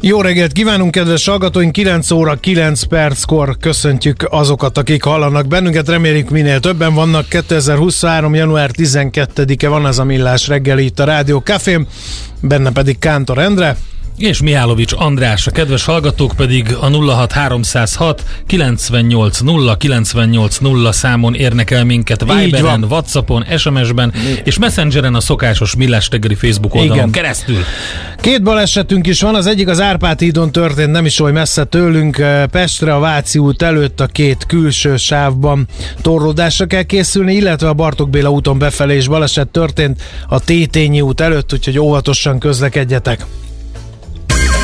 Jó reggelt kívánunk, kedves hallgatóink! 9 óra 9 perckor köszöntjük azokat, akik hallanak bennünket. Reméljük minél többen vannak. 2023. január 12-e van ez a Millás reggeli itt a Rádió Cafém, benne pedig Kántor Endre és Mihálovics András, a kedves hallgatók pedig a 06306 980 980 számon érnek el minket Viberen, Whatsappon, SMS-ben és Messengeren a szokásos Millás reggeli Facebook oldalon Igen. keresztül. Két balesetünk is van, az egyik az Árpád hídon történt, nem is oly messze tőlünk, Pestre a Váci út előtt a két külső sávban torlódásra kell készülni, illetve a Bartok Béla úton befelé is baleset történt a Tétényi út előtt, úgyhogy óvatosan közlekedjetek.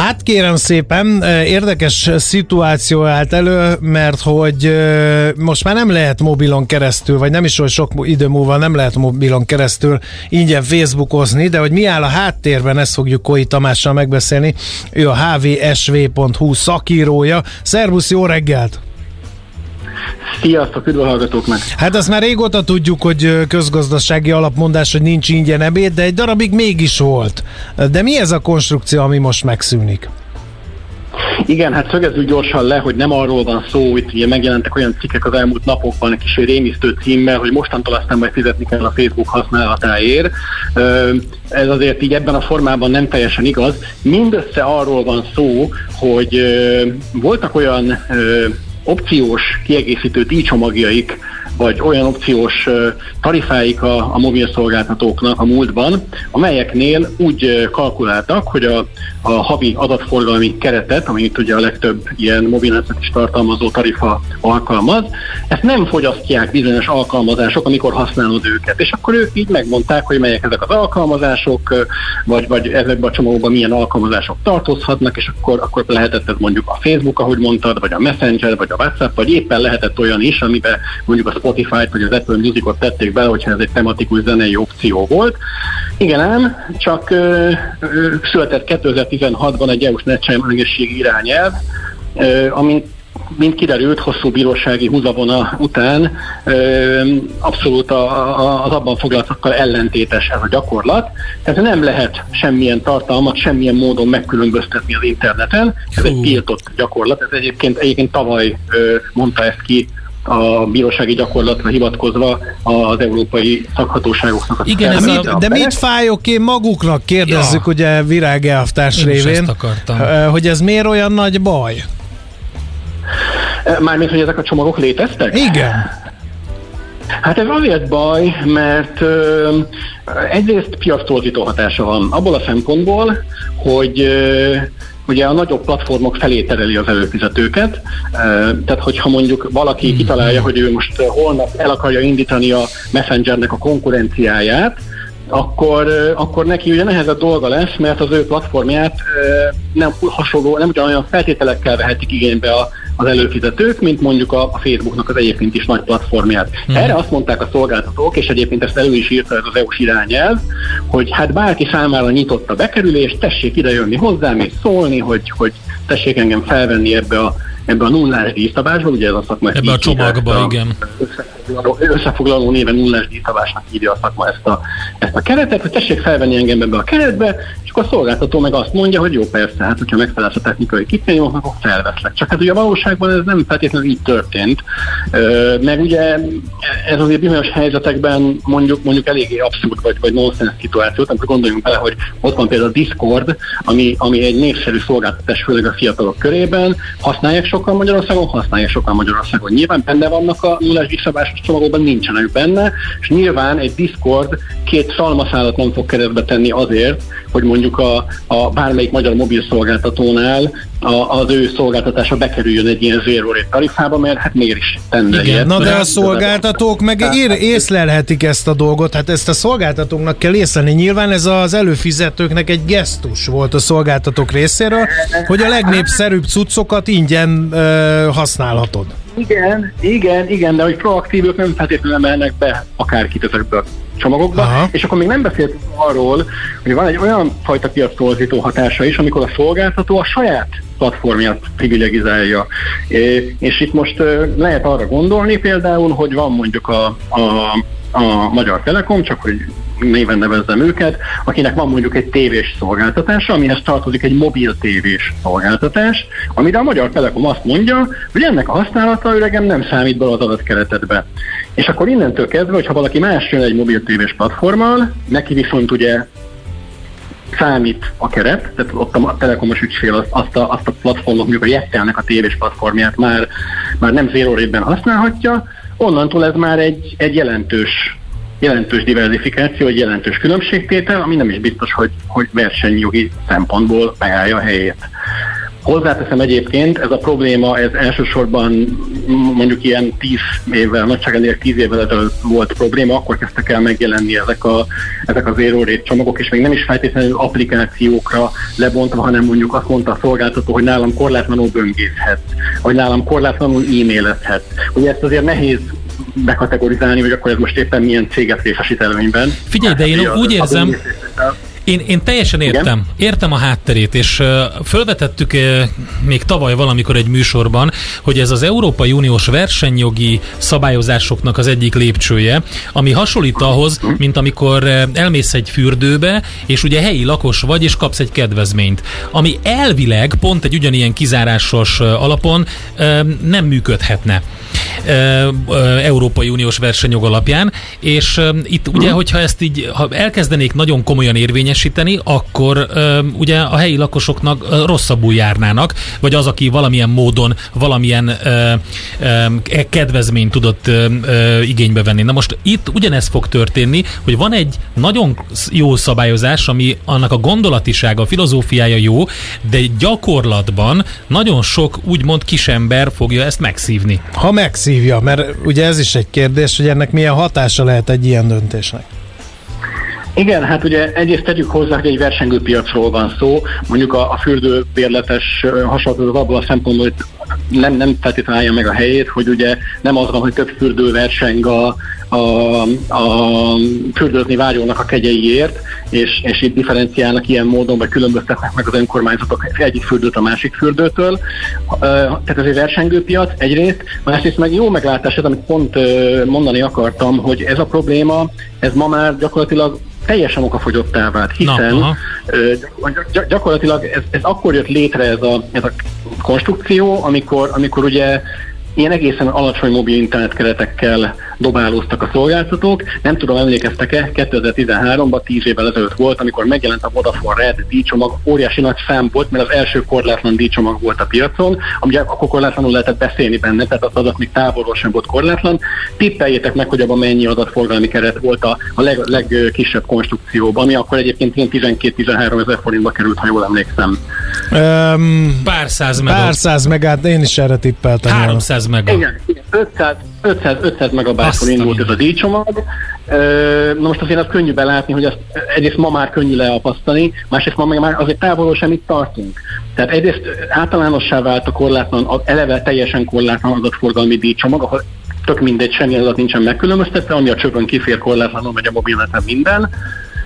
Hát kérem szépen, érdekes szituáció állt elő, mert hogy most már nem lehet mobilon keresztül, vagy nem is olyan sok idő múlva nem lehet mobilon keresztül ingyen Facebookozni, de hogy mi áll a háttérben, ezt fogjuk Koi Tamással megbeszélni. Ő a hvsv.hu szakírója. Szervusz, jó reggelt! Sziasztok, üdv a hallgatóknak! Hát azt már régóta tudjuk, hogy közgazdasági alapmondás, hogy nincs ingyen ebéd, de egy darabig mégis volt. De mi ez a konstrukció, ami most megszűnik? Igen, hát szögezzük gyorsan le, hogy nem arról van szó, itt ugye megjelentek olyan cikkek az elmúlt napokban, egy kis rémisztő címmel, hogy mostantól aztán majd fizetni kell a Facebook használatáért. Ez azért így ebben a formában nem teljesen igaz. Mindössze arról van szó, hogy voltak olyan opciós kiegészítő díjcsomagjaik, vagy olyan opciós tarifáik a, a mobil szolgáltatóknak a múltban, amelyeknél úgy kalkuláltak, hogy a, a havi adatforgalmi keretet, amit ugye a legtöbb ilyen mobilnetet is tartalmazó tarifa alkalmaz, ezt nem fogyasztják bizonyos alkalmazások, amikor használod őket. És akkor ők így megmondták, hogy melyek ezek az alkalmazások, vagy, vagy ezekben a csomagokban milyen alkalmazások tartozhatnak, és akkor, akkor lehetett ez mondjuk a Facebook, ahogy mondtad, vagy a Messenger, vagy a WhatsApp, vagy éppen lehetett olyan is, amiben mondjuk a Spotify-t vagy az Apple Music-ot tették bele, hogyha ez egy tematikus zenei opció volt. Igen ám, csak ö, ö, született 2016-ban egy EU-s netsemlegességi irányelv, ö, amit mint kiderült, hosszú bírósági húzavona után ö, abszolút a, a, az abban foglaltakkal ellentétes ez a gyakorlat. Tehát nem lehet semmilyen tartalmat, semmilyen módon megkülönböztetni az interneten. Ez egy tiltott gyakorlat. Ez egyébként, egyébként tavaly ö, mondta ezt ki a bírósági gyakorlatra hivatkozva az európai szakhatóságoknak. Igen, ez mit, de mit fájok én maguknak, kérdezzük ja. ugye Virág elvtárs révén, hogy ez miért olyan nagy baj? Mármint, hogy ezek a csomagok léteztek? Igen. Hát ez azért baj, mert ö, egyrészt piasztorzító hatása van abból a szempontból, hogy ö, ugye a nagyobb platformok felé tereli az előfizetőket, tehát hogyha mondjuk valaki hmm. kitalálja, hogy ő most holnap el akarja indítani a Messengernek a konkurenciáját, akkor, akkor neki ugye nehezebb dolga lesz, mert az ő platformját nem hasonló, nem ugyanolyan feltételekkel vehetik igénybe a, az előfizetők, mint mondjuk a, Facebooknak az egyébként is nagy platformját. Hmm. Erre azt mondták a szolgáltatók, és egyébként ezt elő is írta ez az EU-s irányelv, hogy hát bárki számára nyitott a bekerülés, tessék idejönni hozzám és szólni, hogy, hogy tessék engem felvenni ebbe a ebbe a nullás díjszabásba, ugye ez a szakma Ebbe a csomagba, igen. Összefoglaló, összefoglaló néven nullás díjszabásnak írja a szakma ezt a, ezt a keretet, hogy tessék felvenni engem ebbe a keretbe, és akkor a szolgáltató meg azt mondja, hogy jó persze, hát hogyha megfelelsz a technikai kritériumoknak, akkor felveszlek. Csak hát ugye a valóságban ez nem feltétlenül így történt, meg ugye ez azért bizonyos helyzetekben mondjuk, mondjuk eléggé abszurd vagy, vagy nonsens szituáció, amikor gondoljunk bele, hogy ott van például a Discord, ami, ami egy népszerű szolgáltatás, főleg a fiatalok körében, használják sokan Magyarországon, használják sokan Magyarországon. Nyilván benne vannak a nullás visszabásos csomagokban, nincsenek benne, és nyilván egy Discord két szalmaszálat nem fog keresztbe tenni azért, hogy mondjuk a, a bármelyik magyar mobil szolgáltatónál a, az ő szolgáltatása bekerüljön egy ilyen zero rate tarifába, mert hát miért is tenne Igen, Na de a szolgáltatók meg ér, észlelhetik ezt a dolgot, hát ezt a szolgáltatóknak kell észlelni. Nyilván ez az előfizetőknek egy gesztus volt a szolgáltatók részéről, hogy a legnépszerűbb cuccokat ingyen ö, használhatod. Igen, igen, igen, de hogy proaktívok nem feltétlenül emelnek be akárkit ezekbe a csomagokba, Aha. és akkor még nem beszéltünk arról, hogy van egy olyan fajta piactorzító hatása is, amikor a szolgáltató a saját platformját privilegizálja. És itt most lehet arra gondolni például, hogy van mondjuk a, a, a Magyar Telekom, csak hogy néven nevezzem őket, akinek van mondjuk egy tévés szolgáltatása, amihez tartozik egy mobil tévés szolgáltatás, amire a Magyar Telekom azt mondja, hogy ennek a használata öregem nem számít be az adatkeretedbe. És akkor innentől kezdve, hogyha valaki más jön egy mobil tévés platformmal, neki viszont ugye számít a keret, tehát ott a telekomos ügyfél azt, azt, a, azt a platformot, mondjuk a Jettelnek a tévés platformját már, már nem zero rate használhatja, onnantól ez már egy, egy jelentős jelentős diversifikáció, egy jelentős különbségtétel, ami nem is biztos, hogy, hogy versenyjogi szempontból megállja a helyét. Hozzáteszem egyébként, ez a probléma, ez elsősorban mondjuk ilyen 10 évvel, nagyságrendileg 10 évvel ezelőtt volt probléma, akkor kezdtek el megjelenni ezek, a, ezek az zero rate csomagok, és még nem is feltétlenül applikációkra lebontva, hanem mondjuk azt mondta a szolgáltató, hogy nálam korlátlanul böngészhet, vagy nálam korlátlanul e-mailezhet. Ugye ezt azért nehéz bekategorizálni, hogy akkor ez most éppen milyen céget részesít előnyben. Figyelj, de én úgy érzem, én, én teljesen értem. Igen? Értem a hátterét, és fölvetettük még tavaly valamikor egy műsorban, hogy ez az Európai Uniós versenyjogi szabályozásoknak az egyik lépcsője, ami hasonlít ahhoz, mint amikor elmész egy fürdőbe, és ugye helyi lakos vagy, és kapsz egy kedvezményt. Ami elvileg pont egy ugyanilyen kizárásos alapon nem működhetne. Európai Uniós versenyjog alapján, és itt ugye, hogyha ezt így, ha elkezdenék nagyon komolyan érvényesíteni, akkor ugye a helyi lakosoknak rosszabbul járnának, vagy az, aki valamilyen módon valamilyen e, kedvezményt tudott igénybe venni. Na most itt ugyanez fog történni, hogy van egy nagyon jó szabályozás, ami annak a gondolatisága, a filozófiája jó, de gyakorlatban nagyon sok úgymond kisember fogja ezt megszívni. Ha megszívja, mert ugye ez is egy kérdés, hogy ennek milyen hatása lehet egy ilyen döntésnek. Igen, hát ugye egyrészt tegyük hozzá, hogy egy versengő piacról van szó, mondjuk a, a fürdőbérletes hasonló abban a szempontból, hogy nem, nem feltétlenül meg a helyét, hogy ugye nem az van, hogy több fürdő verseng a, a, a fürdőzni vágyónak a kegyeiért, és, és itt differenciálnak ilyen módon, vagy különböztetnek meg az önkormányzatok egyik fürdőt a másik fürdőtől. Tehát ez egy versengő piac egyrészt, másrészt meg jó meglátás, amit pont mondani akartam, hogy ez a probléma, ez ma már gyakorlatilag teljesen okafogyottá vált, hiszen Na, gyakorlatilag ez, ez akkor jött létre ez a, ez a konstrukció, amikor, amikor ugye ilyen egészen alacsony mobil internet keretekkel dobálóztak a szolgáltatók. Nem tudom, emlékeztek-e, 2013-ban, 10 évvel ezelőtt volt, amikor megjelent a Vodafone Red díjcsomag, óriási nagy szám volt, mert az első korlátlan díjcsomag volt a piacon, ami akkor korlátlanul lehetett beszélni benne, tehát az adat még távolról sem volt korlátlan. Tippeljétek meg, hogy abban mennyi adatforgalmi keret volt a, a leg, legkisebb konstrukcióban, ami akkor egyébként ilyen 12-13 ezer forintba került, ha jól emlékszem. Um, pár száz megát. Pár száz megát, én is erre tippeltem. 300 megát. Igen, 500, 500, 500 megabájton indult ez a díjcsomag. Na most azért az könnyű belátni, hogy azt egyrészt ma már könnyű leapasztani, másrészt ma meg már azért távolról sem itt tartunk. Tehát egyrészt általánossá vált a korlátlan, eleve teljesen korlátlan adatforgalmi díjcsomag, ahol tök mindegy, semmi adat nincsen megkülönböztetve, ami a csöpön kifér korlátlanul megy a mobilneten minden.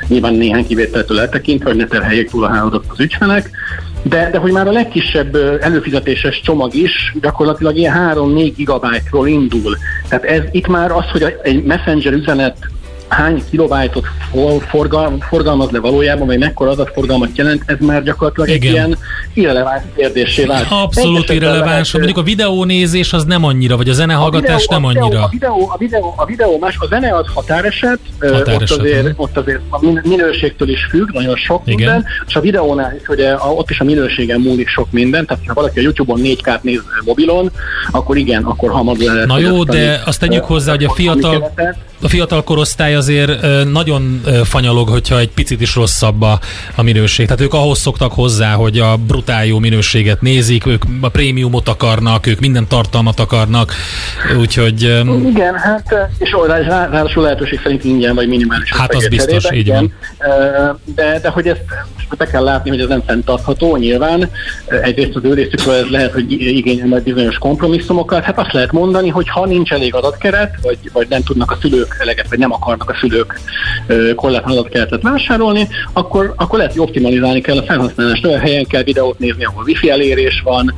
Nyilván néhány kivételtől eltekintve, hogy ne terheljék túl a hálózatot az ügyfelek de, de hogy már a legkisebb előfizetéses csomag is gyakorlatilag ilyen 3-4 gigabájtról indul. Tehát ez itt már az, hogy egy messenger üzenet hány kilobájtot for, forgal, forgalmaz le valójában, vagy mekkora adatforgalmat jelent, ez már gyakorlatilag Igen. egy ilyen irreleváns kérdésé vált. Abszolút irreleváns. lehet, Mondjuk a videónézés az nem annyira, vagy a zenehallgatás a nem videó, annyira. A videó, a, videó, a videó más, a zene az határeset, Határeset, ott, azért, mhm. ott azért a min- minőségtől is függ, nagyon sok Igen. minden, és a videónál is, ugye a, ott is a minőségen múlik sok minden, tehát ha valaki a Youtube-on 4K-t néz mobilon, akkor igen, akkor hamar le lehet Na jó, de azt tegyük hozzá, hogy a fiatal. A fiatal korosztály azért nagyon fanyalog, hogyha egy picit is rosszabb a, a minőség. Tehát ők ahhoz szoktak hozzá, hogy a brutál jó minőséget nézik, ők a prémiumot akarnak, ők minden tartalmat akarnak, úgyhogy Igen, hát és rá- rá- ráadásul lehetőség szerint ingyen vagy minimális Hát az biztos, cserébe, így igen. Eh, De, de hogy ezt be kell látni, hogy ez nem fenntartható nyilván. Egyrészt az ő részükről ez lehet, hogy igényel majd bizonyos kompromisszumokat. Hát azt lehet mondani, hogy ha nincs elég adatkeret, vagy, vagy nem tudnak a szülők eleget, vagy nem akarnak a szülők korlátlan adatkeretet vásárolni, akkor, akkor lehet, hogy optimalizálni kell a felhasználást. Olyan helyen kell videót nézni, ahol wifi elérés van,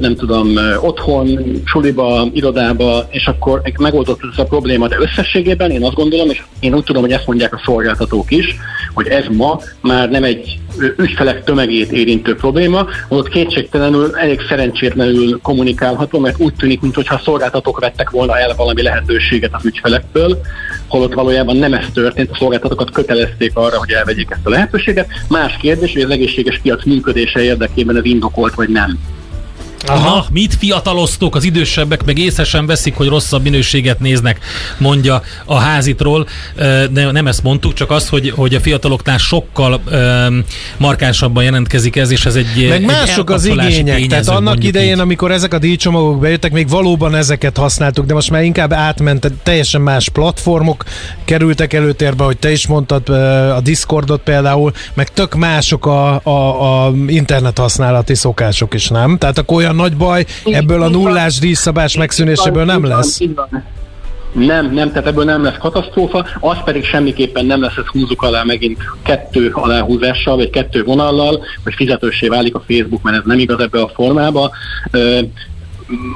nem tudom, otthon, suliba, irodába, és akkor megoldott ez a probléma, de összességében én azt gondolom, és én úgy tudom, hogy ezt mondják a szolgáltatók is, hogy ez ma már nem egy ügyfelek tömegét érintő probléma, ott kétségtelenül elég szerencsétlenül kommunikálható, mert úgy tűnik, mintha a szolgáltatók vettek volna el valami lehetőséget az ügyfelektől, holott valójában nem ez történt, a szolgáltatókat kötelezték arra, hogy elvegyék ezt a lehetőséget. Más kérdés, hogy az egészséges piac működése érdekében ez indokolt vagy nem. Aha, mit fiataloztok, az idősebbek meg észre sem veszik, hogy rosszabb minőséget néznek, mondja a házitról. De nem ezt mondtuk, csak azt, hogy, hogy a fiataloknál sokkal um, markánsabban jelentkezik ez, és ez egy Meg egy mások az igények. Tehát tényező, annak mondjuk idején, így. amikor ezek a díjcsomagok bejöttek, még valóban ezeket használtuk, de most már inkább átment, tehát teljesen más platformok kerültek előtérbe, hogy te is mondtad, a Discordot például, meg tök mások a, a, a internet használati szokások is, nem? Tehát akkor olyan nagy baj ebből a nullás díjszabás megszűnéséből nem lesz. Nem, nem, tehát ebből nem lesz katasztrófa, az pedig semmiképpen nem lesz, ezt húzzuk alá megint kettő aláhúzással, vagy kettő vonallal, hogy fizetősé válik a Facebook, mert ez nem igaz ebbe a formába.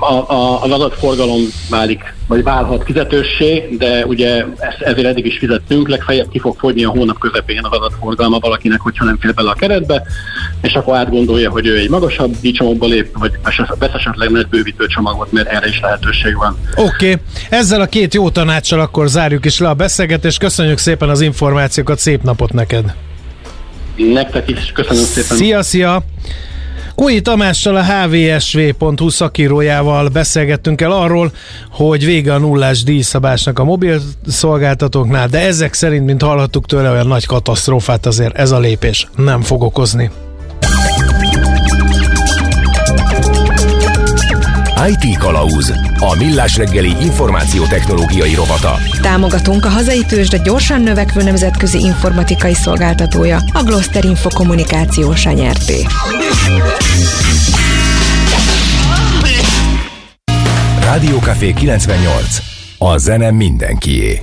A, a, az adatforgalom válik, vagy válhat fizetőssé, de ugye ezt, ezért eddig is fizettünk, legfeljebb ki fog fogyni a hónap közepén az adatforgalma valakinek, hogyha nem fér bele a keretbe, és akkor átgondolja, hogy ő egy magasabb díjcsomagba lép, vagy vesz esetleg nagy bővítő csomagot, mert erre is lehetőség van. Oké, okay. ezzel a két jó tanácssal akkor zárjuk is le a beszélgetést. Köszönjük szépen az információkat, szép napot neked! Nektek is köszönöm szépen. Szia, szia! Kói Tamással a hvsv.hu szakírójával beszélgettünk el arról, hogy vége a nullás díjszabásnak a mobil szolgáltatóknál, de ezek szerint, mint hallhattuk tőle, olyan nagy katasztrófát azért ez a lépés nem fog okozni. IT Kalauz. A millás reggeli információtechnológiai rovata. Támogatunk a hazai tőzsde gyorsan növekvő nemzetközi informatikai szolgáltatója, a Gloster Info kommunikáció nyerté. Rádiókafé 98. A zene mindenkié.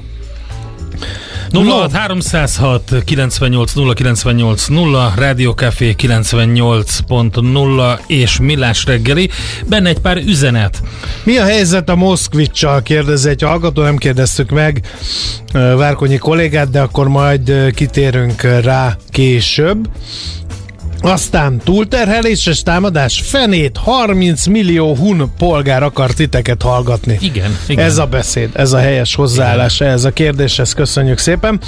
06 306 98 0 98 0 Rádiókafé 98.0 és Millás reggeli. Benne egy pár üzenet. Mi a helyzet a Moszkvicsal? Kérdezi egy hallgató, nem kérdeztük meg Várkonyi kollégát, de akkor majd kitérünk rá később. Aztán túlterheléses támadás, fenét, 30 millió hun polgár akar titeket hallgatni. Igen, igen. Ez a beszéd, ez a helyes hozzáállás, ez a kérdéshez köszönjük szépen.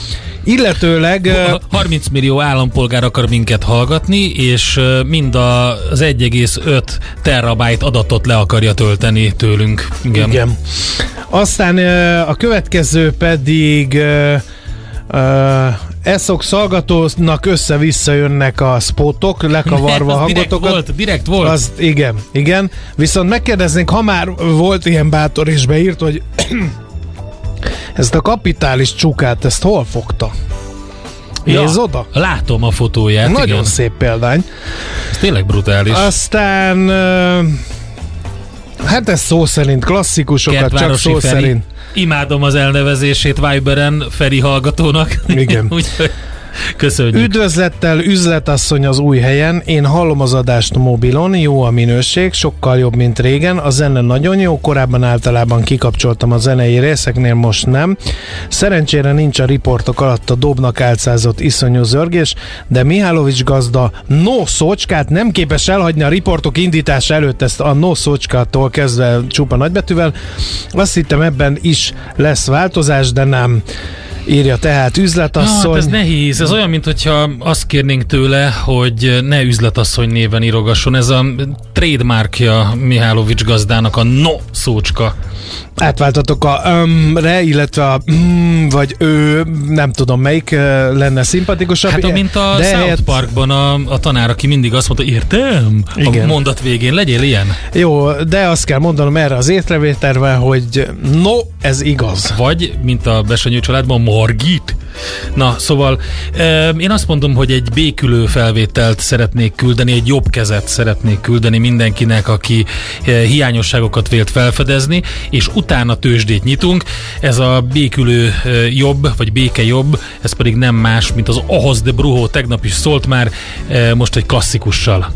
Illetőleg... ö, 30 millió állampolgár akar minket hallgatni, és mind az 1,5 terabájt adatot le akarja tölteni tőlünk. Igen. Igen. Aztán a következő pedig Eszox hallgatónak össze-vissza jönnek a spotok, lekavarva direkt hangotokat. volt, direkt volt. Az, igen, igen. Viszont megkérdeznénk, ha már volt ilyen bátor és beírt, hogy ezt a kapitális csukát, ezt hol fogta? Nézd oda? Látom a fotóját, Nagyon igen. szép példány. Ez tényleg brutális. Aztán hát ez szó szerint klasszikusokat, csak szó Feri. szerint. Imádom az elnevezését Viberen Feri hallgatónak. Igen. Úgyhogy Köszönjük. Üdvözlettel üzletasszony az új helyen. Én hallom az adást mobilon, jó a minőség, sokkal jobb, mint régen. A zene nagyon jó, korábban általában kikapcsoltam a zenei részeknél, most nem. Szerencsére nincs a riportok alatt a dobnak álcázott iszonyú zörgés, de Mihálovics gazda no szócskát nem képes elhagyni a riportok indítása előtt ezt a no szócskától kezdve csupa nagybetűvel. Azt hittem ebben is lesz változás, de nem. Írja tehát üzletasszony. Hát ez nehéz. Ez olyan, mintha azt kérnénk tőle, hogy ne üzletasszony néven írogasson. Ez a trademarkja Mihálovics gazdának a no szócska. Átváltatok a ömre, illetve a mm, vagy ő, nem tudom melyik lenne szimpatikusabb. Hát mint a de South helyett- Parkban a, a tanár, aki mindig azt mondta, értem? Igen. A mondat végén legyél ilyen. Jó, de azt kell mondanom erre az észrevételre, hogy no, ez igaz. Vagy, mint a Besenyő családban, Margit. Na, szóval én azt mondom, hogy egy békülő felvételt szeretnék küldeni, egy jobb kezet szeretnék küldeni mindenkinek, aki e, hiányosságokat vélt felfedezni, és utána tőzsdét nyitunk. Ez a békülő e, jobb, vagy béke jobb, ez pedig nem más, mint az Ahhoz de Bruhó tegnap is szólt már, e, most egy klasszikussal.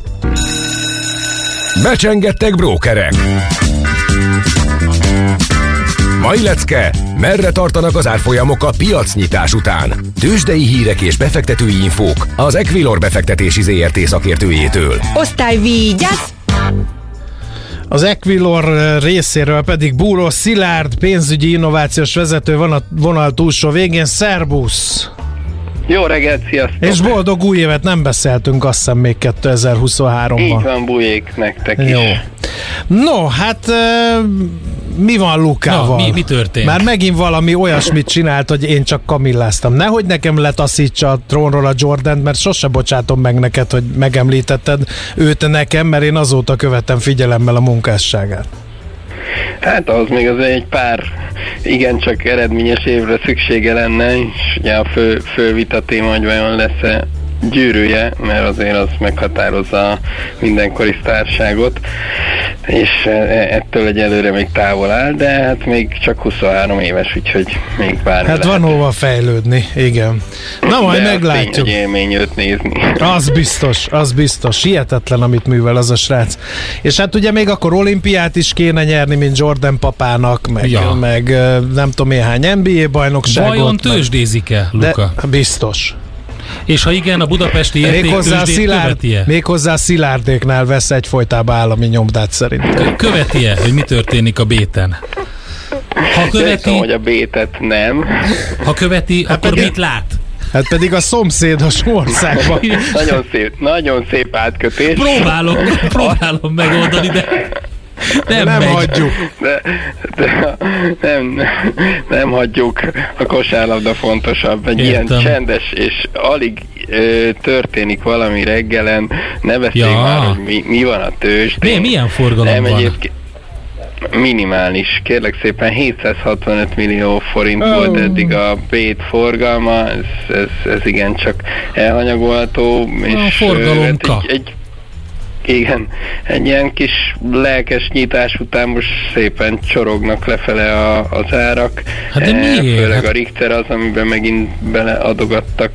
Becsengettek brókerek. Mai lecke, merre tartanak az árfolyamok a piacnyitás után? Tőzsdei hírek és befektetői infók az Equilor befektetési ZRT szakértőjétől. Osztály vigyázz! Az Equilor részéről pedig Búró Szilárd, pénzügyi innovációs vezető van a vonal túlsó végén. Szerbusz! Jó reggelt, sziasztok! És boldog új évet nem beszéltünk azt hiszem még Így 2023-ban. van, bujék nektek Jó. is. No, hát mi van Lukával? Na, mi- mi történt? Már megint valami olyasmit csinált, hogy én csak kamilláztam. Nehogy nekem letaszítsa a trónról a Jordan, mert sose bocsátom meg neked, hogy megemlítetted őt nekem, mert én azóta követem figyelemmel a munkásságát. Hát az még azért egy pár igencsak eredményes évre szüksége lenne, és ugye a fő, fő vita téma, hogy vajon lesz-e gyűrűje, mert azért az meghatározza a mindenkori sztárságot, és e- ettől egyelőre még távol áll, de hát még csak 23 éves, úgyhogy még bármi Hát van hova fejlődni, igen. Na majd de meglátjuk. Tény, élmény őt nézni. Az biztos, az biztos. Hihetetlen, amit művel az a srác. És hát ugye még akkor olimpiát is kéne nyerni, mint Jordan papának, meg, Ja. meg nem tudom én hány NBA bajnokságot. Vajon tőzsdézik-e, de, Luka? biztos. És ha igen, a budapesti szilárd, követi-e? méghozzá a szilárdéknál vesz egyfolytában állami nyomdát szerint. Követi-e, hogy mi történik a béten? Ha követi, hogy a bétet nem. ha követi akkor pedig- mit lát? Hát pedig a szomszédos országban. Nagyon szép, nagyon szép átkötés. Próbálom, próbálom megoldani, de nem, Nem megy. hagyjuk. De, de nem, nem hagyjuk, a kosárlabda fontosabb. Egy Értem. ilyen csendes és alig ö, történik valami reggelen, ne beszélj Ja. már, hogy mi, mi van a tőzsdén. Mi- milyen forgalom nem, van? Egyébként, minimális. Kérlek szépen 765 millió forint oh. volt eddig a bét forgalma, ez, ez, ez igen csak elhanyagolható. és, ö, forgalomka. hát egy, egy igen, egy ilyen kis lelkes nyitás után most szépen csorognak lefele a, az árak. Hát de Eh, miért? Főleg Hát- a Richter az, amiben megint beleadogattak.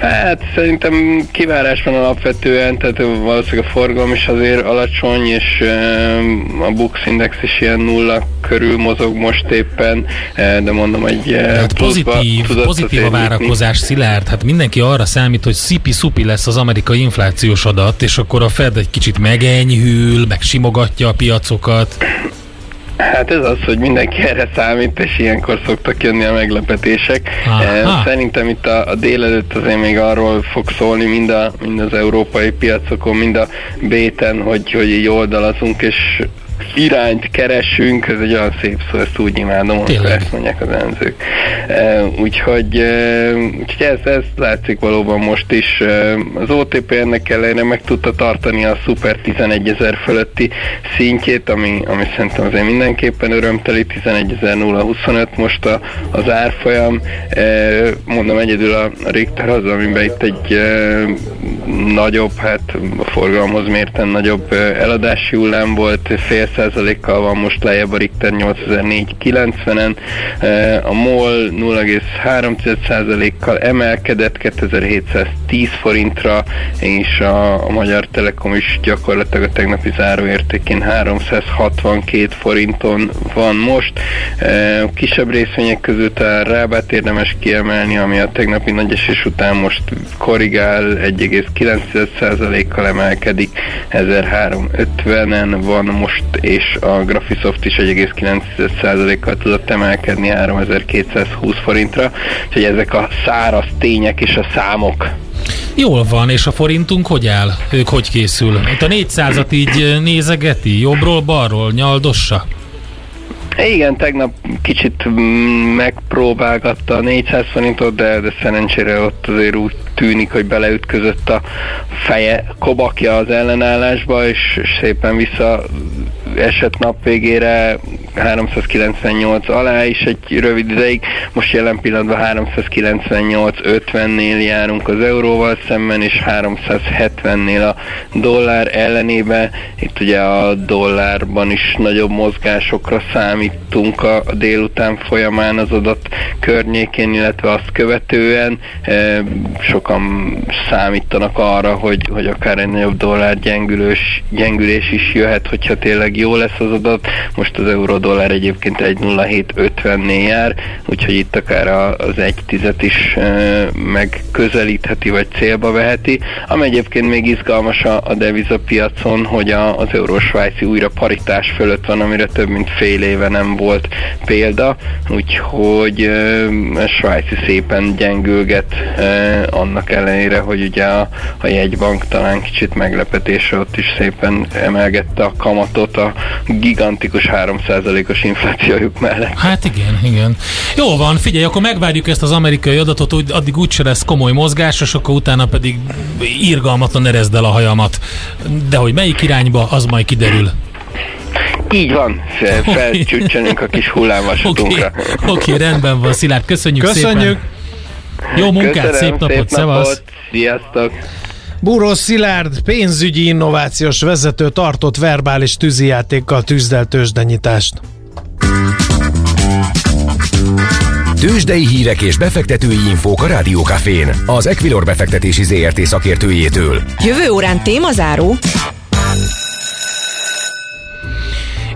Hát szerintem kivárás van alapvetően, tehát valószínűleg a forgalom is azért alacsony, és eh, a Bux Index is ilyen nulla körül mozog most éppen, eh, de mondom, egy Hát pluszba pozitív, pozitív a várakozás, Szilárd. Hát mindenki arra számít, hogy szipi-szupi lesz az amerikai inflációs adat, és akkor a Fed egy kicsit megenyhül, meg simogatja a piacokat. Hát ez az, hogy mindenki erre számít, és ilyenkor szoktak jönni a meglepetések. Aha. Eh, Szerintem itt a, a délelőtt azért még arról fog szólni mind, a, mind az európai piacokon, mind a béten, hogy, hogy így oldalazunk, és irányt keresünk, ez egy olyan szép szó, ezt úgy imádom, amikor ezt mondják az enzők. E, úgyhogy, e, úgyhogy ez, ez látszik valóban most is. E, az OTP ennek ellenére meg tudta tartani a szuper 11 ezer fölötti szintjét, ami, ami szerintem azért mindenképpen örömteli, 11.025 most a, az árfolyam. E, mondom, egyedül a Richter az, amiben itt egy e, nagyobb, hát a forgalomhoz mérten nagyobb eladási hullám volt, fél 0,1%-kal van most lejjebb a Richter 8490-en, a MOL 0,3%-kal emelkedett 2710 forintra, és a, a Magyar Telekom is gyakorlatilag a tegnapi záróértékén 362 forinton van most. Kisebb részvények között a Rábát érdemes kiemelni, ami a tegnapi nagy esés után most korrigál, 1,9%-kal emelkedik, 1350-en van most, és a Graphisoft is 1,9%-kal tudott emelkedni 3220 forintra, úgyhogy ezek a száraz tények és a számok. Jól van, és a forintunk hogy áll? Ők hogy készül? Itt a 400-at így nézegeti, jobbról, balról, nyaldossa? Igen, tegnap kicsit megpróbálgatta a 400 forintot, de, de szerencsére ott azért úgy tűnik, hogy beleütközött a feje, kobakja az ellenállásba, és szépen vissza esett nap végére 398 alá is egy rövid ideig. Most jelen pillanatban 398-50-nél járunk az euróval szemben, és 370-nél a dollár ellenében. Itt ugye a dollárban is nagyobb mozgásokra számítunk a délután folyamán az adat környékén, illetve azt követően. E, sokan számítanak arra, hogy, hogy akár egy nagyobb dollár gyengülős, gyengülés is jöhet, hogyha tényleg jó lesz az adat. Most az euró dollár egyébként 1.0750-nél jár, úgyhogy itt akár az egy tizet is megközelítheti, vagy célba veheti. Ami egyébként még izgalmas a, a devizapiacon, hogy a, az euró-svájci újra paritás fölött van, amire több mint fél éve nem volt példa, úgyhogy a svájci szépen gyengülget annak ellenére, hogy ugye a, a jegybank talán kicsit meglepetése ott is szépen emelgette a kamatot a gigantikus 3%-os inflációjuk mellett. Hát igen, igen. Jó van, figyelj, akkor megvárjuk ezt az amerikai adatot, úgy, addig úgyse lesz komoly mozgás, és akkor utána pedig irgalmatlan erezd el a hajamat. De hogy melyik irányba, az majd kiderül. Így van, felcsüccsenünk a kis hullámvasutunkra. Oké, okay, okay, rendben van, Szilárd, köszönjük, köszönjük. szépen. Jó munkát, Köszönöm, szép napot, szép szevasz! napot. Sziasztok! Búró Szilárd pénzügyi innovációs vezető tartott verbális tűzijátékkal tűzdelt tőzsdenyitást. Tőzsdei hírek és befektetői infók a Rádiókafén, az Equilor befektetési ZRT szakértőjétől. Jövő órán témazáró.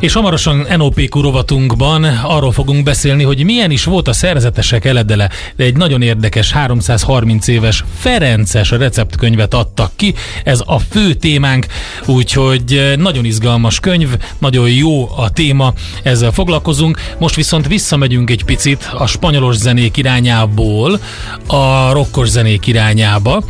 És hamarosan NOPQ rovatunkban arról fogunk beszélni, hogy milyen is volt a szerzetesek eledele, de egy nagyon érdekes 330 éves Ferences receptkönyvet adtak ki. Ez a fő témánk, úgyhogy nagyon izgalmas könyv, nagyon jó a téma, ezzel foglalkozunk. Most viszont visszamegyünk egy picit a spanyolos zenék irányából a rokkos zenék irányába,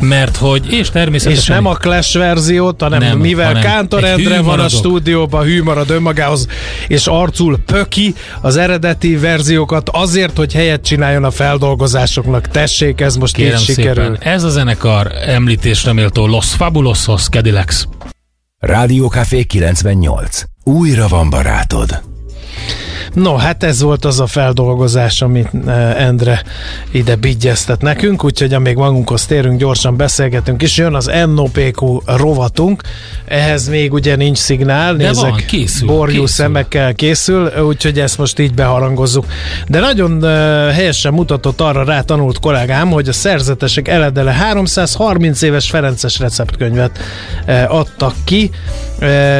mert hogy, és természetesen... És nem a Clash verziót, hanem nem, mivel hanem Kántor Endre van a stúdióban, hű marad önmagához, és arcul pöki az eredeti verziókat azért, hogy helyet csináljon a feldolgozásoknak. Tessék, ez most Kérem így sikerül. Szépen, ez a zenekar említésre méltó Los Fabulosos Cadillacs. Rádiókafé 98. Újra van barátod. No, hát ez volt az a feldolgozás, amit eh, Endre ide bigyeztet nekünk, úgyhogy amíg magunkhoz térünk, gyorsan beszélgetünk, és jön az NOPQ rovatunk, ehhez még ugye nincs szignál, De nézek, van, készül, borjú készül. szemekkel készül, úgyhogy ezt most így beharangozzuk. De nagyon uh, helyesen mutatott arra rá tanult kollégám, hogy a szerzetesek eledele 330 éves Ferences receptkönyvet uh, adtak ki,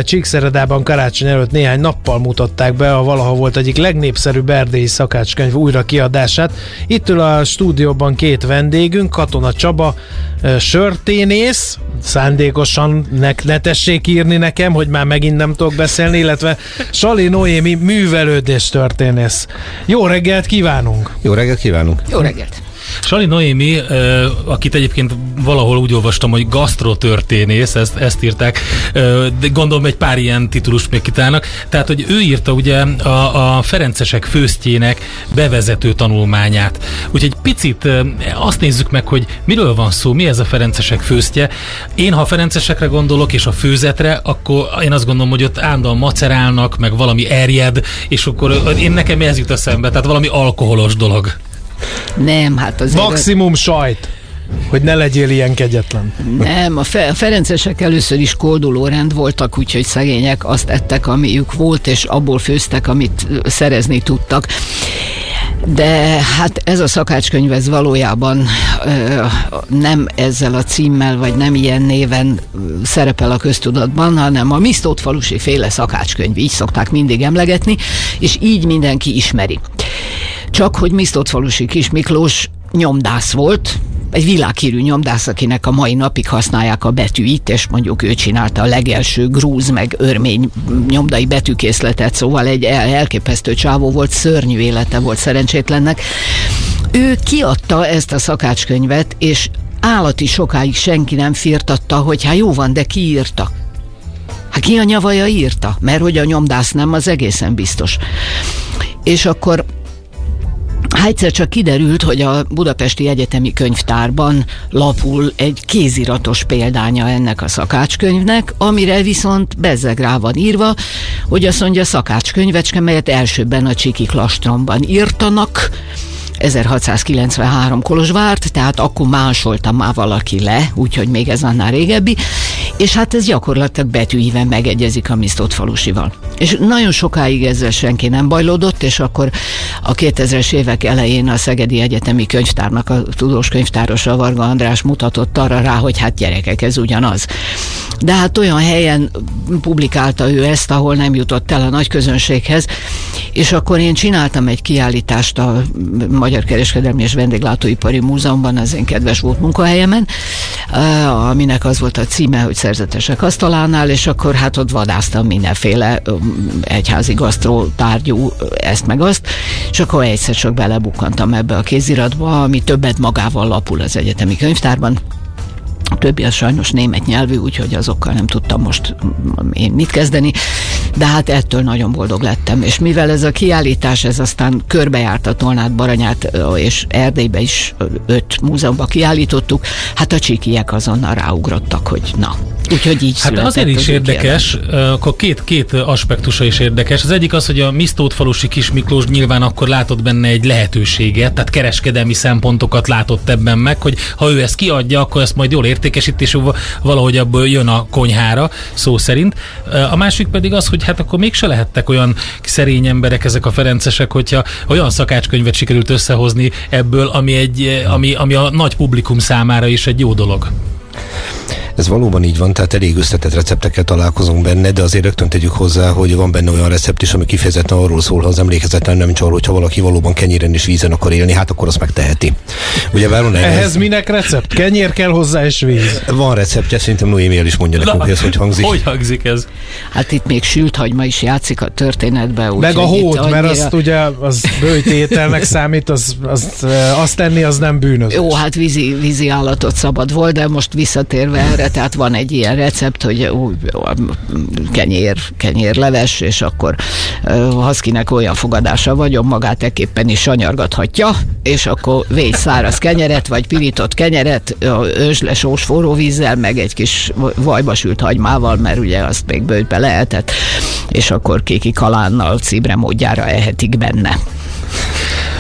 Csíkszeredában karácsony előtt néhány nappal mutatták be a valaha volt egyik legnépszerűbb erdélyi szakácskönyv újra kiadását. Itt ül a stúdióban két vendégünk, Katona Csaba, sörténész, szándékosan ne, ne tessék írni nekem, hogy már megint nem tudok beszélni, illetve Sali Noémi művelődés történész. Jó reggelt kívánunk! Jó reggelt kívánunk! Jó reggelt! Sali Noémi, akit egyébként valahol úgy olvastam, hogy gasztrotörténész, ezt, ezt írták, de gondolom egy pár ilyen titulust még kitálnak. Tehát, hogy ő írta ugye a, a Ferencesek főztjének bevezető tanulmányát. Úgyhogy picit azt nézzük meg, hogy miről van szó, mi ez a Ferencesek főztje. Én, ha a Ferencesekre gondolok, és a főzetre, akkor én azt gondolom, hogy ott állandóan macerálnak, meg valami erjed, és akkor én nekem ez jut eszembe, tehát valami alkoholos dolog. Nem, hát azért... Maximum sajt! hogy ne legyél ilyen kegyetlen. Nem, a, Fe- a Ferencesek először is kolduló rend voltak, úgyhogy szegények azt ettek, amiük volt, és abból főztek, amit szerezni tudtak. De hát ez a szakácskönyv ez valójában ö, nem ezzel a címmel, vagy nem ilyen néven szerepel a köztudatban, hanem a Misztót falusi féle szakácskönyv, így szokták mindig emlegetni, és így mindenki ismeri. Csak hogy Misztót falusi Kis Miklós nyomdász volt, egy világhírű nyomdász, akinek a mai napig használják a betűit, és mondjuk ő csinálta a legelső grúz meg örmény nyomdai betűkészletet, szóval egy el- elképesztő csávó volt, szörnyű élete volt szerencsétlennek. Ő kiadta ezt a szakácskönyvet, és állati sokáig senki nem firtatta, hogy hát jó van, de ki írta? Hát ki a nyavaja írta? Mert hogy a nyomdász nem, az egészen biztos. És akkor Hát egyszer csak kiderült, hogy a Budapesti Egyetemi Könyvtárban lapul egy kéziratos példánya ennek a szakácskönyvnek, amire viszont bezzeg rá van írva, hogy azt mondja szakácskönyvecske, melyet elsőbben a Csiki Klastromban írtanak, 1693 Kolozsvárt, tehát akkor másolta már valaki le, úgyhogy még ez annál régebbi, és hát ez gyakorlatilag betűíven megegyezik a Misztott falusival. És nagyon sokáig ezzel senki nem bajlódott, és akkor a 2000-es évek elején a Szegedi Egyetemi Könyvtárnak a tudós könyvtárosa Varga András mutatott arra rá, hogy hát gyerekek, ez ugyanaz. De hát olyan helyen publikálta ő ezt, ahol nem jutott el a nagy közönséghez, és akkor én csináltam egy kiállítást a Magyar Kereskedelmi és Vendéglátóipari Múzeumban, az én kedves volt munkahelyemen, eh, aminek az volt a címe, hogy szerzetesek asztalánál, és akkor hát ott vadáztam mindenféle öm, egyházi gasztró tárgyú ezt meg azt, és akkor egyszer csak belebukkantam ebbe a kéziratba, ami többet magával lapul az egyetemi könyvtárban, a többi az sajnos német nyelvű, úgyhogy azokkal nem tudtam most mm, én mit kezdeni, de hát ettől nagyon boldog lettem. És mivel ez a kiállítás, ez aztán körbejárta Tolnát, Baranyát és Erdélybe is öt múzeumban kiállítottuk, hát a csikiek azonnal ráugrottak, hogy na. Úgyhogy így Hát azért is az érdekes, ö, akkor két, két aspektusa is érdekes. Az egyik az, hogy a Misztót falusi Kis Miklós nyilván akkor látott benne egy lehetőséget, tehát kereskedelmi szempontokat látott ebben meg, hogy ha ő ezt kiadja, akkor ezt majd jól értékesít, és va- valahogy abból jön a konyhára, szó szerint. A másik pedig az, hogy hát akkor mégse lehettek olyan szerény emberek ezek a ferencesek, hogyha olyan szakácskönyvet sikerült összehozni ebből, ami, egy, ami, ami a nagy publikum számára is egy jó dolog. Ez valóban így van, tehát elég összetett receptekkel találkozunk benne, de azért rögtön tegyük hozzá, hogy van benne olyan recept is, ami kifejezetten arról szól, ha az emlékezetlen nem csak arról, hogyha valaki valóban kenyéren és vízen akar élni, hát akkor azt megteheti. Ugye Báron Ehhez minek recept? Kenyér kell hozzá és víz. van receptje, szerintem Noémi el is mondja nekünk, hogy ez hogy hangzik. Hogy hangzik ez? Hát itt még sült hagyma is játszik a történetbe. úgy, Meg a hót, mert annyira- azt ugye az bőjtételnek számít, az, azt, eh, azt tenni az nem bűnös. Jó, hát vízi, vízi állatot szabad volt, de most visszatérve erre, tehát van egy ilyen recept, hogy úgy, kenyér, kenyérleves, és akkor haszkinek olyan fogadása vagyon, magát ekképpen is sanyargathatja, és akkor végy száraz kenyeret, vagy pirított kenyeret, ősd le sós forró vízzel, meg egy kis vajba sült hagymával, mert ugye azt még bőjtbe lehetett, és akkor kéki kalánnal cibre módjára ehetik benne.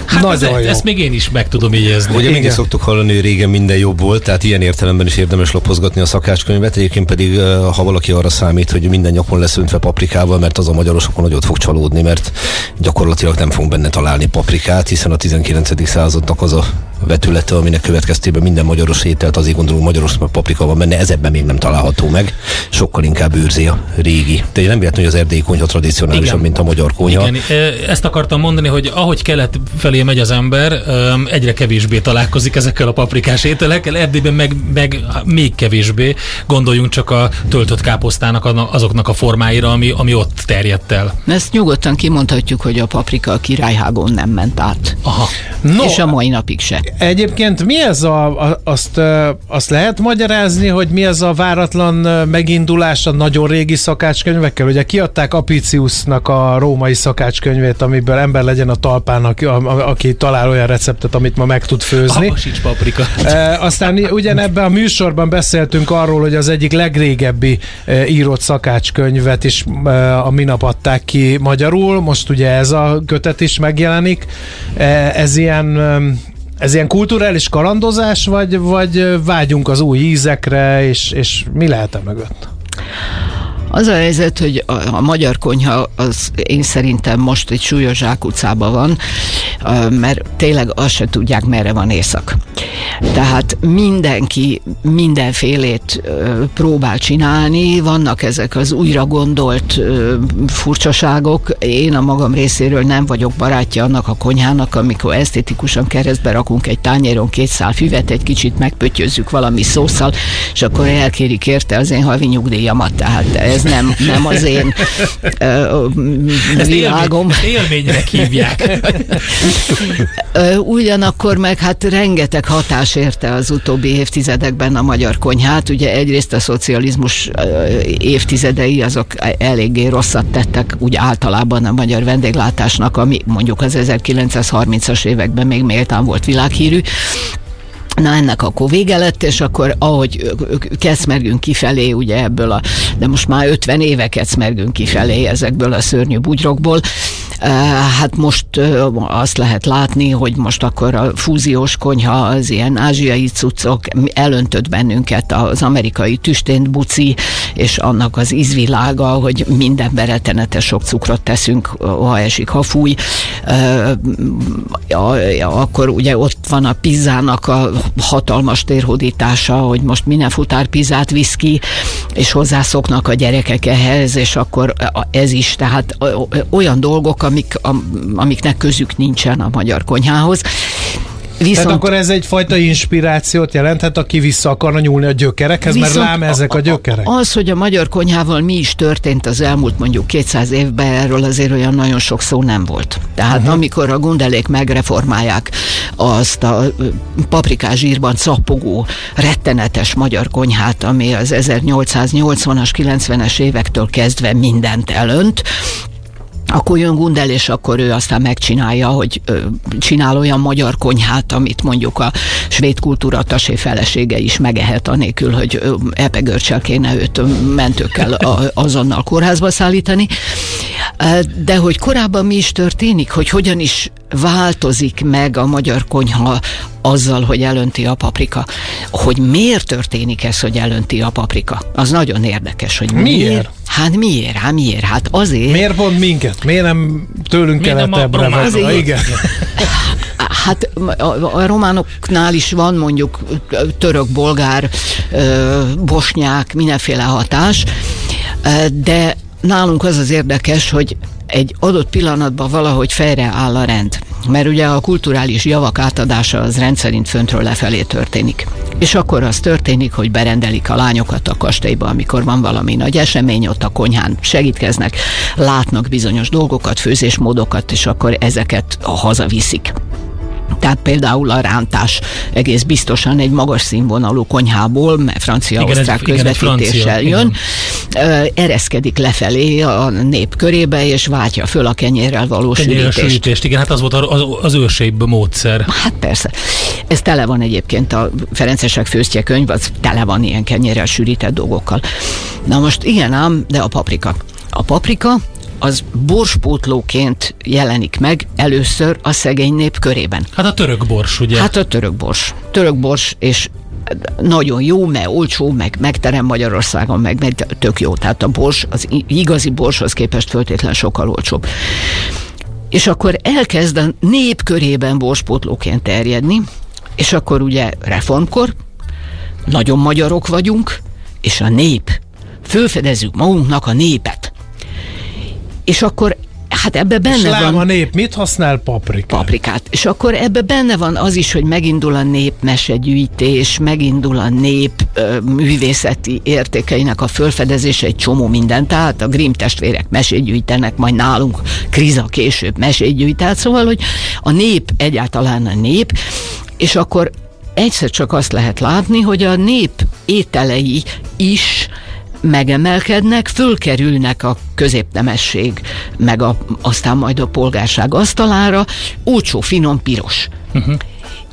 Hát Nagyon ez, jó. ezt még én is meg tudom jegyezni. Ugye mindig szoktuk hallani, hogy régen minden jobb volt, tehát ilyen értelemben is érdemes lapozgatni a szakácskönyvet. Egyébként pedig, ha valaki arra számít, hogy minden nyakon lesz öntve paprikával, mert az a magyarosokon nagyot fog csalódni, mert gyakorlatilag nem fogunk benne találni paprikát, hiszen a 19. századnak az a vetülete, aminek következtében minden magyaros ételt azért gondolunk magyaros mert paprika van benne, ez ebben még nem található meg. Sokkal inkább őrzi a régi. De nem véletlen, hogy az erdélyi konyha tradicionálisabb, mint a magyar konyha. Igen, ezt akartam mondani, hogy ahogy kelet felé megy az ember, egyre kevésbé találkozik ezekkel a paprikás ételekkel, Erdélyben meg, meg még kevésbé. Gondoljunk csak a töltött káposztának azoknak a formáira, ami, ami ott terjedt el. Ezt nyugodtan kimondhatjuk, hogy a paprika a királyhágon nem ment át. Aha. No, És a mai napig se. Egyébként mi ez a, a azt, azt lehet magyarázni, hogy mi ez a váratlan megindulás a nagyon régi szakácskönyvekkel? Ugye kiadták Apiciusnak a római szakácskönyvét, amiből ember legyen a talpán, aki, a, a, aki talál olyan receptet, amit ma meg tud főzni. Abba sincs paprika. E, aztán ugyanebben a műsorban beszéltünk arról, hogy az egyik legrégebbi e, írott szakácskönyvet is e, a minap adták ki magyarul, most ugye ez a kötet is megjelenik. E, ez ilyen Ez ilyen kulturális kalandozás, vagy, vagy vágyunk az új ízekre, és, és mi lehet e mögött? Az a helyzet, hogy a, a magyar konyha az én szerintem most egy súlyos zsákutcában van, mert tényleg azt se tudják, merre van éjszak. Tehát mindenki mindenfélét próbál csinálni, vannak ezek az újra gondolt furcsaságok. Én a magam részéről nem vagyok barátja annak a konyhának, amikor esztétikusan keresztbe rakunk egy tányéron két szál füvet, egy kicsit megpötyözzük valami szószal, és akkor elkérik érte az én havi nyugdíjamat. Tehát ez nem, nem az én uh, világom. Élmény, élménynek hívják. Ugyanakkor meg hát rengeteg hatás érte az utóbbi évtizedekben a magyar konyhát. Ugye egyrészt a szocializmus évtizedei azok eléggé rosszat tettek úgy általában a magyar vendéglátásnak, ami mondjuk az 1930-as években még méltán volt világhírű. Na ennek akkor vége lett, és akkor ahogy keszmergünk kifelé, ugye ebből a, de most már 50 éve keszmergünk kifelé ezekből a szörnyű bugyrokból, Hát most azt lehet látni, hogy most akkor a fúziós konyha, az ilyen ázsiai cuccok elöntött bennünket az amerikai tüstént buci, és annak az ízvilága, hogy minden rettenetes sok cukrot teszünk, ha esik, ha fúj. Akkor ugye ott van a pizzának a hatalmas térhódítása, hogy most minden futár pizzát visz ki, és hozzászoknak a gyerekek ehhez, és akkor ez is, tehát olyan dolgok, amik, amiknek közük nincsen a magyar konyhához. Viszont, Tehát akkor ez egyfajta inspirációt jelenthet, aki vissza akarna nyúlni a gyökerekhez, mert lám ezek a gyökerek. Az, hogy a magyar konyhával mi is történt az elmúlt mondjuk 200 évben, erről azért olyan nagyon sok szó nem volt. Tehát uh-huh. amikor a gundelék megreformálják azt a paprikás zsírban cappogó, rettenetes magyar konyhát, ami az 1880-as, 90-es évektől kezdve mindent elönt, akkor jön Gundel, és akkor ő aztán megcsinálja, hogy ö, csinál olyan magyar konyhát, amit mondjuk a svéd kultúra tasé felesége is megehet, anélkül, hogy epegörcsel kéne őt mentőkkel a, azonnal kórházba szállítani. De hogy korábban mi is történik, hogy hogyan is változik meg a magyar konyha azzal, hogy elönti a paprika. Hogy miért történik ez, hogy elönti a paprika? Az nagyon érdekes, hogy miért. miért? Hát miért? Hát miért? Hát azért. Miért pont minket? Miért nem tőlünk keletebbre? Azért... Igen. Hát a, a románoknál is van mondjuk török, bolgár, bosnyák, mindenféle hatás, de nálunk az az érdekes, hogy egy adott pillanatban valahogy fejre áll a rend. Mert ugye a kulturális javak átadása az rendszerint föntről lefelé történik. És akkor az történik, hogy berendelik a lányokat a kastélyba, amikor van valami nagy esemény, ott a konyhán segítkeznek, látnak bizonyos dolgokat, főzésmódokat, és akkor ezeket hazaviszik. Tehát például a rántás egész biztosan egy magas színvonalú konyhából, mert francia-osztrák közvetítéssel igen, jön, igen. ereszkedik lefelé a nép körébe, és váltja föl a kenyérrel való sűrítést. sűrítést. Igen, hát az volt az, az ősebb módszer. Hát persze. Ez tele van egyébként a Ferencesek főztje könyv, az tele van ilyen kenyérrel sűrített dolgokkal. Na most igen ám, de a paprika. A paprika az borspótlóként jelenik meg először a szegény nép körében. Hát a török bors, ugye? Hát a török bors. Török bors, és nagyon jó, mert olcsó, meg megterem Magyarországon, meg, meg tök jó. Tehát a bors, az igazi borshoz képest föltétlen sokkal olcsóbb. És akkor elkezd a nép körében borspótlóként terjedni, és akkor ugye reformkor, nagyon magyarok vagyunk, és a nép, fölfedezzük magunknak a népet. És akkor Hát ebbe benne és van... a nép mit használ paprikát? Paprikát. És akkor ebbe benne van az is, hogy megindul a nép mesegyűjtés, megindul a nép ö, művészeti értékeinek a fölfedezése, egy csomó minden. Tehát a Grimm testvérek meségyűjtenek, majd nálunk Kriza később meségyűjt. Tehát szóval, hogy a nép egyáltalán a nép, és akkor egyszer csak azt lehet látni, hogy a nép ételei is megemelkednek, fölkerülnek a középnemesség, meg a, aztán majd a polgárság asztalára, olcsó, finom, piros. Uh-huh.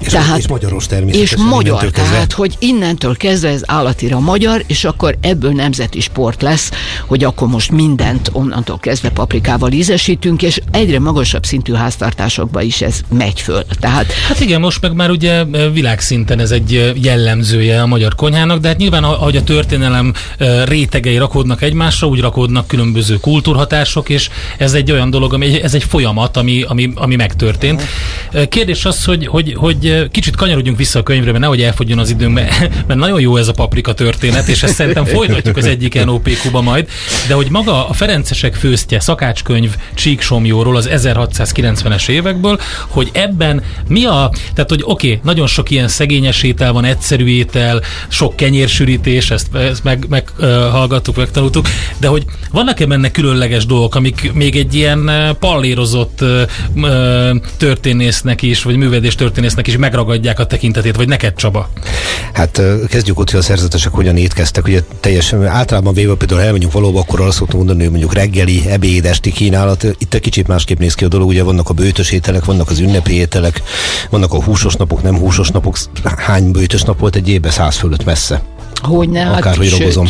És, tehát, és magyaros természetesen. És magyar, tehát, hogy innentől kezdve ez állatira magyar, és akkor ebből nemzeti sport lesz, hogy akkor most mindent onnantól kezdve paprikával ízesítünk, és egyre magasabb szintű háztartásokba is ez megy föl. Tehát, hát igen, most meg már ugye világszinten ez egy jellemzője a magyar konyhának, de hát nyilván, ahogy a történelem rétegei rakódnak egymásra, úgy rakódnak különböző kultúrhatások, és ez egy olyan dolog, ami ez egy folyamat, ami, ami, ami megtörtént. Kérdés az, hogy, hogy, hogy kicsit kanyarodjunk vissza a könyvre, mert nehogy elfogjon az időnk, mert, mert nagyon jó ez a paprika történet, és ezt szerintem folytatjuk az egyik NOPQ-ba majd, de hogy maga a Ferencesek főztje szakácskönyv Csíksomjóról az 1690-es évekből, hogy ebben mi a, tehát hogy oké, okay, nagyon sok ilyen szegényes étel van, egyszerű étel, sok kenyérsürítés, ezt, ezt meg, meghallgattuk, meg megtanultuk, de hogy vannak-e benne különleges dolgok, amik még egy ilyen pallérozott történésznek is, vagy művedés történésznek is megragadják a tekintetét, vagy neked Csaba? Hát kezdjük ott, hogy a szerzetesek hogyan étkeztek. Ugye teljesen általában véve például elmegyünk valóban, akkor azt szoktunk mondani, hogy mondjuk reggeli, ebéd, esti kínálat. Itt egy kicsit másképp néz ki a dolog. Ugye vannak a bőtös ételek, vannak az ünnepi ételek, vannak a húsos napok, nem húsos napok. Hány bőtös nap volt egy évben száz fölött messze? Hogy ne, hát Akárhogy hát, rogozom.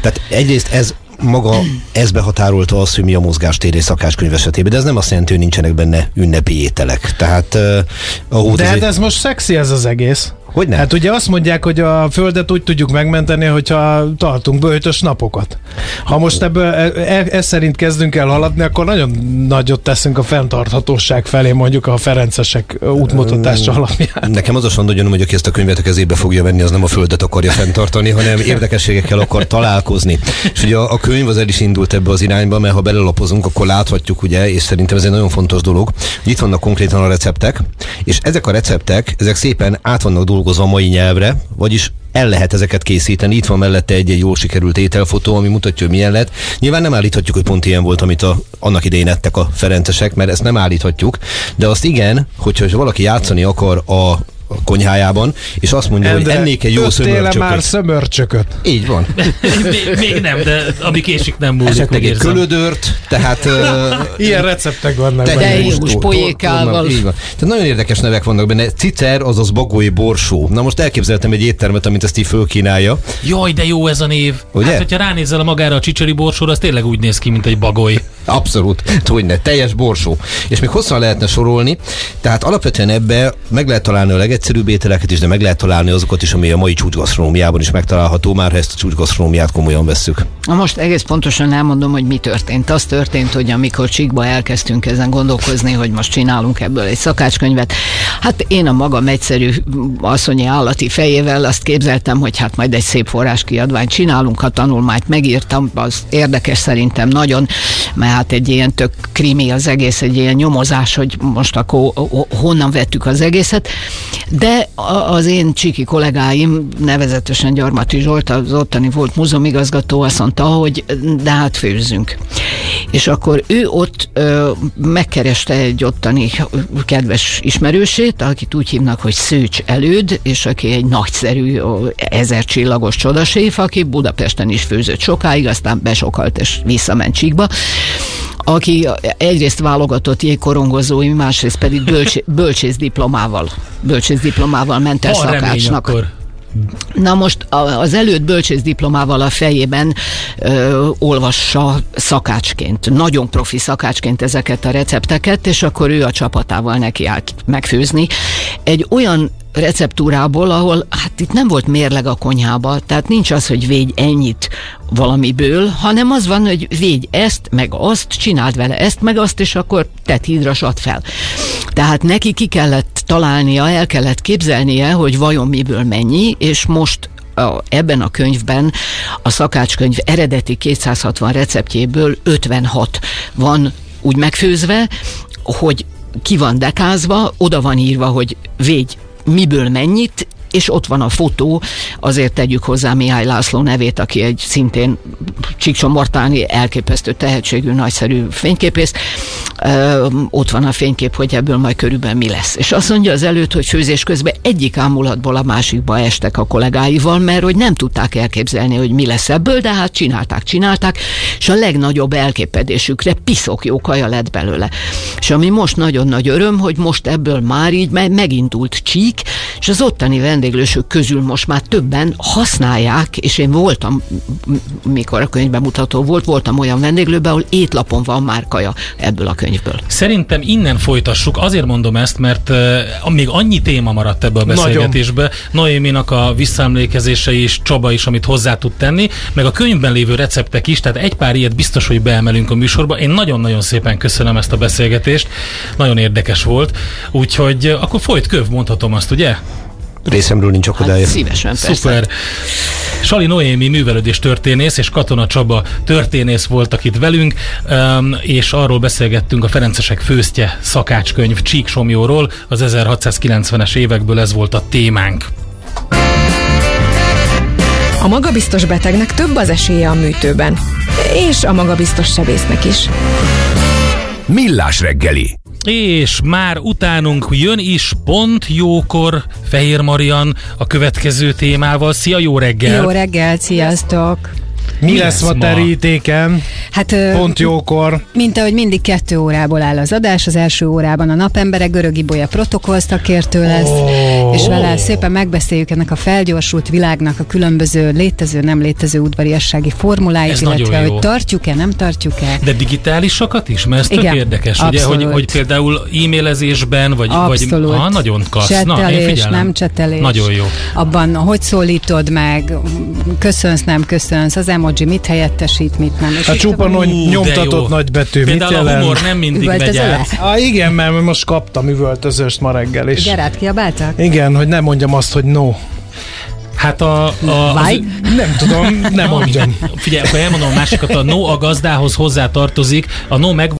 Tehát egyrészt ez maga ez behatárolta azt, hogy mi a mozgástér és szakácskönyv esetében, de ez nem azt jelenti, hogy nincsenek benne ünnepi ételek. Tehát, uh, de hát ez most szexi ez az egész. Hogy nem? Hát ugye azt mondják, hogy a Földet úgy tudjuk megmenteni, hogyha tartunk bőtös napokat. Ha most ebből e, e, ez szerint kezdünk el haladni, akkor nagyon nagyot teszünk a fenntarthatóság felé, mondjuk a Ferencesek útmutatása alapján. Nekem az a sondogyanom, hogy aki ezt a könyvet a kezébe fogja venni, az nem a Földet akarja fenntartani, hanem érdekességekkel akar találkozni. És ugye a, a könyv az el is indult ebbe az irányba, mert ha belelapozunk, akkor láthatjuk, ugye, és szerintem ez egy nagyon fontos dolog, hogy itt vannak konkrétan a receptek, és ezek a receptek, ezek szépen át vannak dolgozva mai nyelvre, vagyis el lehet ezeket készíteni. Itt van mellette egy, egy jól sikerült ételfotó, ami mutatja, hogy milyen lett. Nyilván nem állíthatjuk, hogy pont ilyen volt, amit a, annak idején ettek a ferencesek, mert ezt nem állíthatjuk, de azt igen, hogyha valaki játszani akar a konyhájában, és azt mondja, Endre, hogy ennék egy jó szömörcsököt. már szömörcsököt. Így van. még, még nem, de ami késik nem múlik. Esetleg egy kölödört, tehát... Uh, Ilyen receptek vannak polyékával. Így van. Tehát nagyon érdekes nevek vannak benne. Cicer, azaz bagói borsó. Na most elképzeltem egy éttermet, amit ezt így fölkínálja. Jaj, de jó ez a név. Ugye? Hát, hogyha ránézel a magára a csicseri borsóra, az tényleg úgy néz ki, mint egy bagoly. Abszolút, hogy ne, teljes borsó. És még hosszan lehetne sorolni, tehát alapvetően ebbe meg lehet találni a legegyszerűbb ételeket is, de meg lehet találni azokat is, ami a mai csúcsgasztronómiában is megtalálható, már ha ezt a csúcsgasztronómiát komolyan vesszük. Na most egész pontosan elmondom, hogy mi történt. Az történt, hogy amikor Csíkba elkezdtünk ezen gondolkozni, hogy most csinálunk ebből egy szakácskönyvet, hát én a magam egyszerű asszonyi állati fejével azt képzeltem, hogy hát majd egy szép forráskiadványt csinálunk, a tanulmányt megírtam, az érdekes szerintem nagyon, mert hát egy ilyen tök krimi az egész, egy ilyen nyomozás, hogy most akkor honnan vettük az egészet, de az én csiki kollégáim, nevezetesen Gyarmati Zsolt, az ottani volt múzeumigazgató, azt mondta, hogy de hát főzzünk. És akkor ő ott ö, megkereste egy ottani kedves ismerősét, akit úgy hívnak, hogy Szőcs Előd, és aki egy nagyszerű, ezer csillagos csodaséf, aki Budapesten is főzött sokáig, aztán besokalt és visszament Csíkba aki egyrészt válogatott jégkorongozói, másrészt pedig bölcs, bölcsész diplomával, bölcsész diplomával ment el szakácsnak. Akkor. Na most az előtt bölcsész diplomával a fejében ö, olvassa szakácsként, nagyon profi szakácsként ezeket a recepteket, és akkor ő a csapatával neki állt megfőzni. Egy olyan receptúrából, ahol hát itt nem volt mérleg a konyhába, tehát nincs az, hogy végy ennyit valamiből, hanem az van, hogy végy ezt, meg azt, csináld vele ezt, meg azt, és akkor tett hídra ad fel. Tehát neki ki kellett találnia, el kellett képzelnie, hogy vajon miből mennyi, és most a, ebben a könyvben a szakácskönyv eredeti 260 receptjéből 56 van úgy megfőzve, hogy ki van dekázva, oda van írva, hogy végy miből mennyit, és ott van a fotó, azért tegyük hozzá Mihály László nevét, aki egy szintén csíksomortáni elképesztő tehetségű, nagyszerű fényképész. Ö, ott van a fénykép, hogy ebből majd körülbelül mi lesz. És azt mondja az előtt, hogy főzés közben egyik ámulatból a másikba estek a kollégáival, mert hogy nem tudták elképzelni, hogy mi lesz ebből, de hát csinálták, csinálták, és a legnagyobb elképedésükre piszok jó kaja lett belőle. És ami most nagyon nagy öröm, hogy most ebből már így megindult csík, és az ottani vendéglősök közül most már többen használják, és én voltam, mikor a könyvbemutató volt, voltam olyan vendéglőben, ahol étlapon van már kaja ebből a könyvből. Szerintem innen folytassuk, azért mondom ezt, mert uh, még annyi téma maradt ebbe a beszélgetésbe, Noéminak a visszaemlékezése is, Csaba is, amit hozzá tud tenni, meg a könyvben lévő receptek is, tehát egy pár ilyet biztos, hogy beemelünk a műsorba. Én nagyon-nagyon szépen köszönöm ezt a beszélgetést, nagyon érdekes volt, úgyhogy akkor folyt köv, mondhatom azt, ugye? Részemről nincs akadálya. Hát szívesen, persze. Szuper. Sali Noémi művelődés történész és Katona Csaba történész voltak itt velünk, és arról beszélgettünk a Ferencesek főztje szakácskönyv Csíksomjóról, az 1690-es évekből ez volt a témánk. A magabiztos betegnek több az esélye a műtőben, és a magabiztos sebésznek is. Millás reggeli és már utánunk jön is pont jókor Fehér Marian a következő témával. Szia, jó reggel! Jó reggel, sziasztok! Mi, Mi lesz ma terítéken? Hát, Pont jókor. Mint ahogy mindig kettő órából áll az adás, az első órában a napembere Görög Ibolya protokollszakértő lesz, oh. és vele szépen megbeszéljük ennek a felgyorsult világnak a különböző létező, nem létező udvariassági formuláit, ez illetve hogy tartjuk-e, nem tartjuk-e. De digitálisakat is? Mert ez Igen, tök érdekes, ugye, hogy, hogy például e-mailezésben, vagy, abszolút. vagy ha, nagyon klassz. Csetelés, Na, nem csetelés. Nagyon jó. Abban, hogy szólítod meg, köszönsz, nem köszönsz, az emoji mit helyettesít, mit nem. És a csupa nagy nyomtatott nagybetű. Mit a humor nem mindig megy át. Ah, igen, mert most kaptam üvöltözőst ma reggel is. Gerát kiabáltak? Igen, hogy nem mondjam azt, hogy no. Hát a... a az, nem tudom, nem mondjam. Figyelj, akkor elmondom a másikat, a no a gazdához hozzá tartozik, a no meg